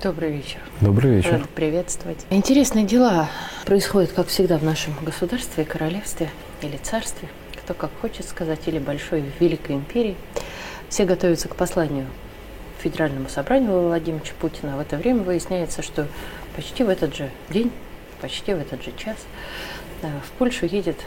Добрый вечер. Добрый вечер. Рада приветствовать. Интересные дела происходят, как всегда, в нашем государстве, королевстве или царстве, кто как хочет сказать, или большой великой империи. Все готовятся к посланию Федеральному собранию Владимира Путина. В это время выясняется, что почти в этот же день, почти в этот же час э, в Польшу едет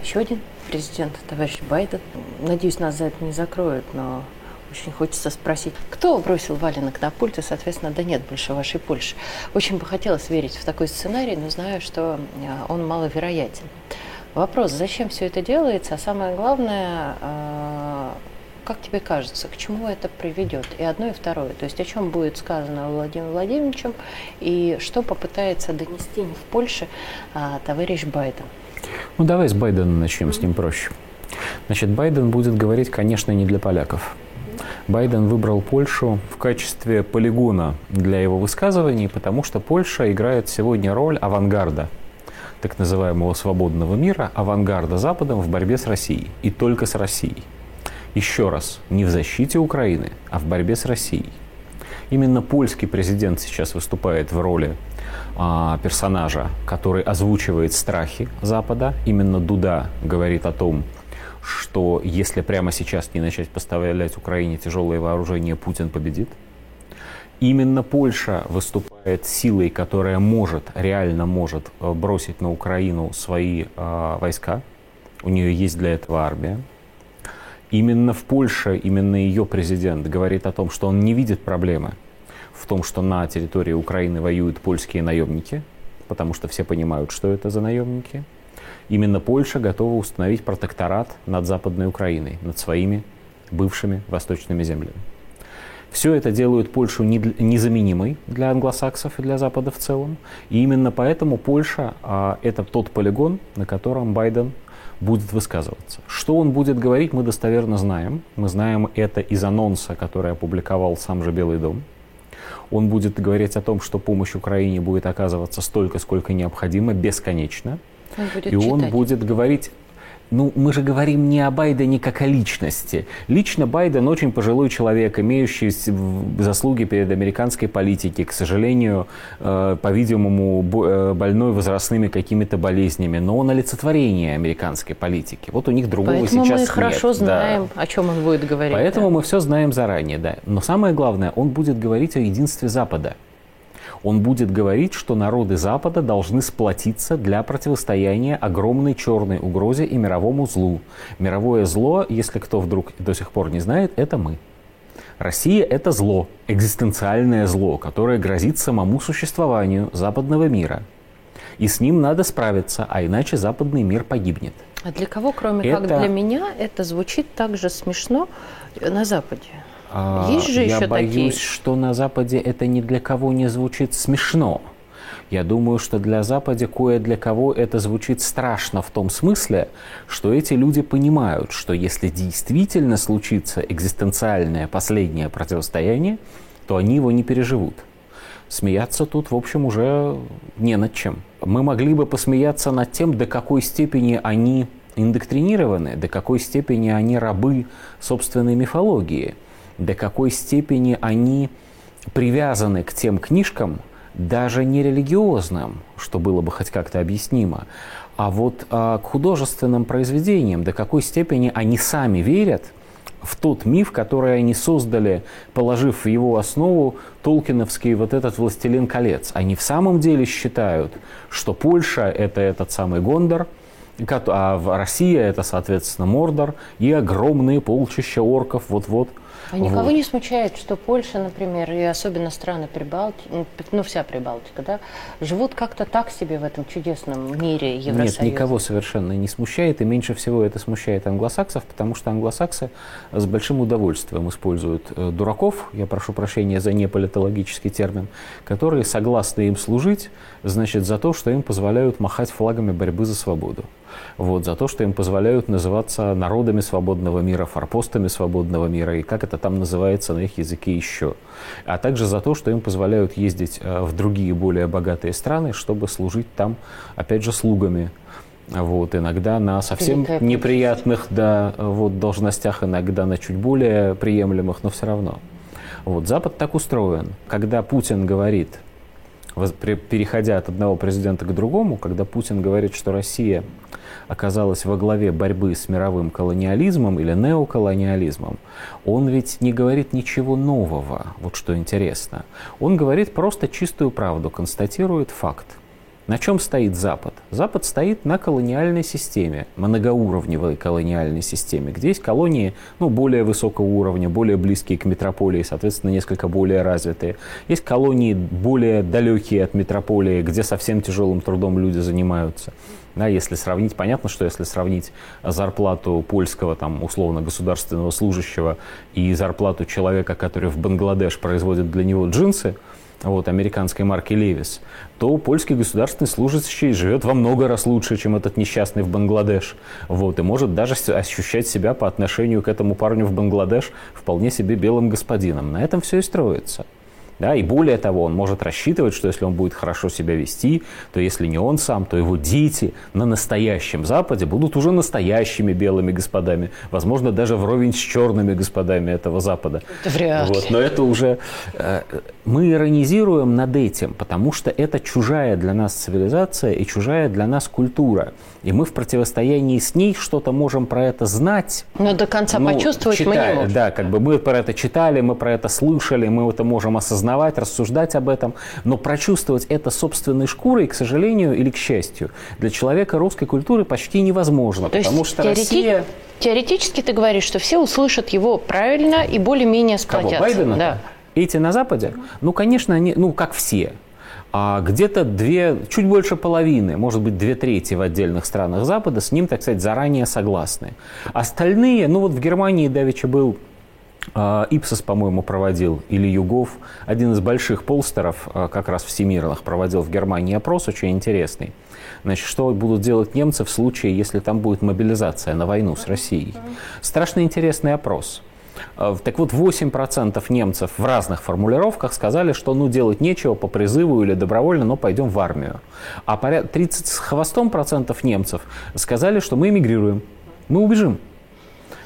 еще один президент, товарищ Байден. Надеюсь, нас за это не закроют, но очень хочется спросить, кто бросил валенок на пульт, и, соответственно, да нет больше вашей Польши. Очень бы хотелось верить в такой сценарий, но знаю, что э, он маловероятен. Вопрос, зачем все это делается, а самое главное, э, как тебе кажется, к чему это приведет? И одно, и второе. То есть о чем будет сказано Владимиром Владимировичем, и что попытается донести в Польше а, товарищ Байден? Ну, давай с Байдена начнем, с ним проще. Значит, Байден будет говорить, конечно, не для поляков. Байден выбрал Польшу в качестве полигона для его высказываний, потому что Польша играет сегодня роль авангарда, так называемого свободного мира, авангарда Западом в борьбе с Россией. И только с Россией. Еще раз, не в защите Украины, а в борьбе с Россией. Именно польский президент сейчас выступает в роли а, персонажа, который озвучивает страхи Запада. Именно Дуда говорит о том, что если прямо сейчас не начать поставлять Украине тяжелое вооружение, Путин победит. Именно Польша выступает силой, которая может, реально может э, бросить на Украину свои э, войска. У нее есть для этого армия. Именно в Польше, именно ее президент говорит о том, что он не видит проблемы в том, что на территории Украины воюют польские наемники, потому что все понимают, что это за наемники – Именно Польша готова установить протекторат над Западной Украиной, над своими бывшими восточными землями. Все это делает Польшу незаменимой для англосаксов и для Запада в целом. И именно поэтому Польша а, это тот полигон, на котором Байден будет высказываться. Что он будет говорить, мы достоверно знаем. Мы знаем это из анонса, который опубликовал сам же Белый дом. Он будет говорить о том, что помощь Украине будет оказываться столько, сколько необходимо, бесконечно. Он будет и читать. он будет говорить ну, мы же говорим не о Байдене как о личности. Лично Байден очень пожилой человек, имеющий заслуги перед американской политикой, к сожалению, э, по-видимому, э, больной возрастными какими-то болезнями, но он олицетворение американской политики. Вот у них другого Поэтому сейчас мы хорошо нет. знаем, да. о чем он будет говорить. Поэтому да. мы все знаем заранее, да. Но самое главное, он будет говорить о единстве Запада он будет говорить, что народы Запада должны сплотиться для противостояния огромной черной угрозе и мировому злу. Мировое зло, если кто вдруг до сих пор не знает, это мы. Россия – это зло, экзистенциальное зло, которое грозит самому существованию западного мира. И с ним надо справиться, а иначе западный мир погибнет. А для кого, кроме это... как для меня, это звучит так же смешно на Западе? А, Есть же Я еще боюсь, такие? что на Западе это ни для кого не звучит смешно. Я думаю, что для Запада кое для кого это звучит страшно в том смысле, что эти люди понимают, что если действительно случится экзистенциальное последнее противостояние, то они его не переживут. Смеяться тут, в общем, уже не над чем. Мы могли бы посмеяться над тем, до какой степени они индоктринированы, до какой степени они рабы собственной мифологии – до какой степени они привязаны к тем книжкам, даже не религиозным, что было бы хоть как-то объяснимо, а вот а, к художественным произведениям, до какой степени они сами верят в тот миф, который они создали, положив в его основу толкиновский вот этот «Властелин колец». Они в самом деле считают, что Польша – это этот самый Гондор, а Россия – это, соответственно, Мордор, и огромные полчища орков вот-вот – а никого вот. не смущает, что Польша, например, и особенно страны Прибалтики, ну, ну вся Прибалтика, да, живут как-то так себе в этом чудесном мире Евросоюза? Нет, никого совершенно не смущает, и меньше всего это смущает англосаксов, потому что англосаксы с большим удовольствием используют э, дураков, я прошу прощения за неполитологический термин, которые согласны им служить, значит, за то, что им позволяют махать флагами борьбы за свободу вот, за то, что им позволяют называться народами свободного мира, форпостами свободного мира, и как это там называется на их языке еще. А также за то, что им позволяют ездить э, в другие более богатые страны, чтобы служить там, опять же, слугами. Вот, иногда на совсем неприятных да, вот, должностях, иногда на чуть более приемлемых, но все равно. Вот, Запад так устроен. Когда Путин говорит, переходя от одного президента к другому, когда Путин говорит, что Россия оказалась во главе борьбы с мировым колониализмом или неоколониализмом, он ведь не говорит ничего нового, вот что интересно. Он говорит просто чистую правду, констатирует факт. На чем стоит Запад? Запад стоит на колониальной системе, многоуровневой колониальной системе, где есть колонии ну, более высокого уровня, более близкие к метрополии, соответственно, несколько более развитые. Есть колонии более далекие от метрополии, где совсем тяжелым трудом люди занимаются. Да, если сравнить, понятно, что если сравнить зарплату польского, там, условно, государственного служащего и зарплату человека, который в Бангладеш производит для него джинсы, вот, американской марки Левис, то польский государственный служащий живет во много раз лучше, чем этот несчастный в Бангладеш. Вот, и может даже ощущать себя по отношению к этому парню в Бангладеш вполне себе белым господином. На этом все и строится. Да, и более того, он может рассчитывать, что если он будет хорошо себя вести, то если не он сам, то его дети на настоящем Западе будут уже настоящими белыми господами. Возможно, даже вровень с черными господами этого Запада. Это вряд вот, Но это уже... Э, мы иронизируем над этим, потому что это чужая для нас цивилизация и чужая для нас культура. И мы в противостоянии с ней что-то можем про это знать. Но до конца ну, почувствовать читая, мы не можем. Да, как бы мы про это читали, мы про это слышали, мы это можем осознавать, рассуждать об этом, но прочувствовать это собственной шкурой, к сожалению или к счастью, для человека русской культуры почти невозможно, То потому что теорети... Россия... Теоретически ты говоришь, что все услышат его правильно и более-менее сплотятся. Кого, Байдена? Да. Эти на Западе? Ну, конечно, они, ну, как все. А где-то две, чуть больше половины, может быть, две трети в отдельных странах Запада с ним, так сказать, заранее согласны. Остальные, ну вот в Германии Давича был а, Ипсос, по-моему, проводил, или Югов, один из больших полстеров, а, как раз всемирных, проводил в Германии опрос очень интересный. Значит, что будут делать немцы в случае, если там будет мобилизация на войну с Россией? Страшно интересный опрос. А, так вот, 8% немцев в разных формулировках сказали, что ну делать нечего по призыву или добровольно, но пойдем в армию. А 30 с хвостом процентов немцев сказали, что мы эмигрируем, мы убежим.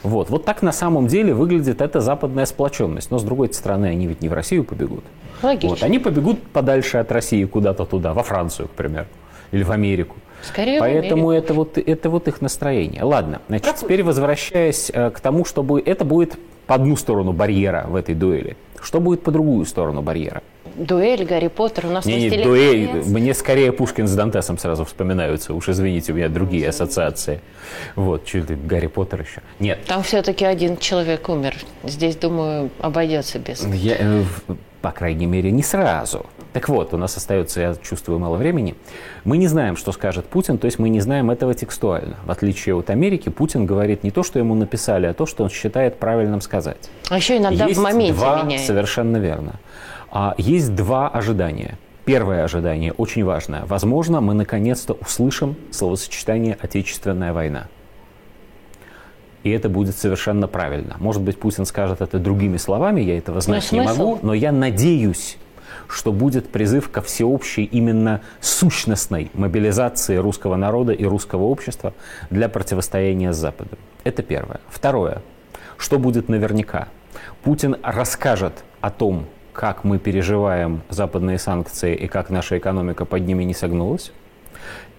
Вот. вот так на самом деле выглядит эта западная сплоченность. Но с другой стороны, они ведь не в Россию побегут. Логично. Вот. Они побегут подальше от России куда-то туда, во Францию, к примеру, или в Америку. Скорее Поэтому это вот, это вот их настроение. Ладно, значит, Пропустим. теперь возвращаясь э, к тому, чтобы это будет по одну сторону барьера в этой дуэли. Что будет по другую сторону барьера? Дуэль, Гарри Поттер, у нас не, не дуэль, мне скорее Пушкин с Дантесом сразу вспоминаются. Уж извините, у меня другие ассоциации. Вот, чуть ли Гарри Поттер еще. Нет. Там все-таки один человек умер. Здесь, думаю, обойдется без... Я, э, по крайней мере, не сразу. Так вот, у нас остается, я чувствую, мало времени. Мы не знаем, что скажет Путин, то есть мы не знаем этого текстуально. В отличие от Америки, Путин говорит не то, что ему написали, а то, что он считает правильным сказать. А еще иногда Есть в моменте два, меняет. Совершенно верно. А есть два ожидания. Первое ожидание очень важное. Возможно, мы наконец-то услышим словосочетание «отечественная война». И это будет совершенно правильно. Может быть, Путин скажет это другими словами, я этого знать но не могу, но я надеюсь, что будет призыв ко всеобщей именно сущностной мобилизации русского народа и русского общества для противостояния с Западом. Это первое. Второе. Что будет наверняка? Путин расскажет о том, как мы переживаем западные санкции и как наша экономика под ними не согнулась.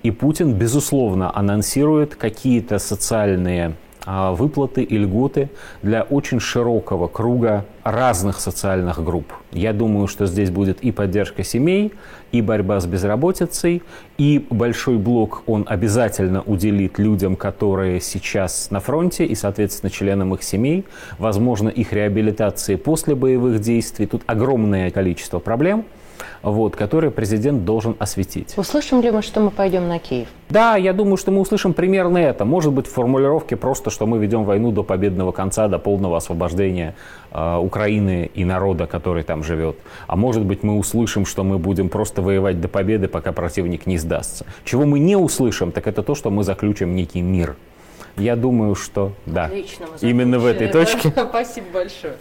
И Путин, безусловно, анонсирует какие-то социальные выплаты и льготы для очень широкого круга разных социальных групп. Я думаю, что здесь будет и поддержка семей, и борьба с безработицей, и большой блок он обязательно уделит людям, которые сейчас на фронте, и, соответственно, членам их семей, возможно, их реабилитации после боевых действий. Тут огромное количество проблем – вот, которые президент должен осветить. Услышим ли мы, что мы пойдем на Киев? Да, я думаю, что мы услышим примерно это. Может быть, в формулировке просто, что мы ведем войну до победного конца, до полного освобождения э, Украины и народа, который там живет. А может быть, мы услышим, что мы будем просто воевать до победы, пока противник не сдастся. Чего мы не услышим, так это то, что мы заключим некий мир. Я думаю, что да. Отлично, Именно в этой точке. Спасибо большое.